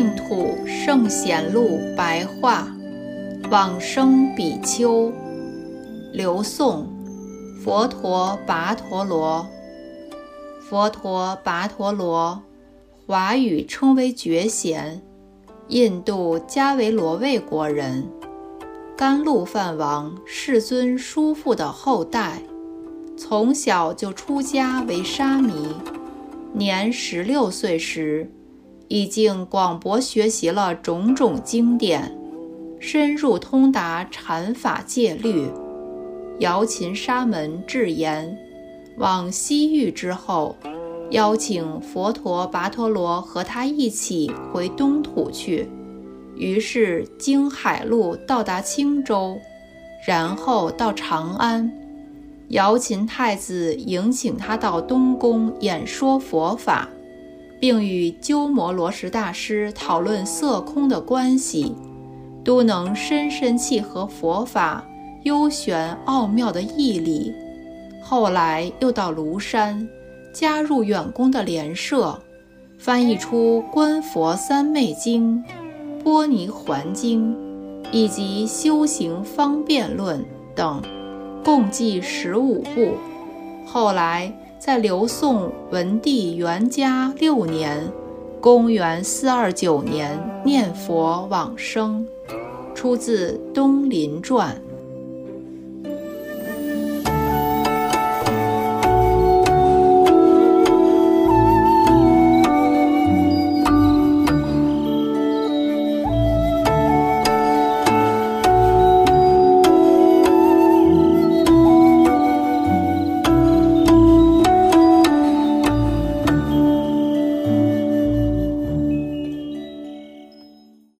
净土圣贤录白话，往生比丘，刘宋，佛陀跋陀罗，佛陀跋陀罗，华语称为觉贤，印度迦维罗卫国人，甘露梵王世尊叔父的后代，从小就出家为沙弥，年十六岁时。已经广博学习了种种经典，深入通达禅法戒律。瑶琴沙门智言，往西域之后，邀请佛陀跋陀罗和他一起回东土去。于是经海路到达青州，然后到长安。瑶琴太子迎请他到东宫演说佛法。并与鸠摩罗什大师讨论色空的关系，都能深深契合佛法幽玄奥妙的义理。后来又到庐山，加入远公的莲社，翻译出《观佛三昧经》《波尼环经》以及《修行方便论》等，共计十五部。后来。在刘宋文帝元嘉六年（公元四二九年）念佛往生，出自《东林传》。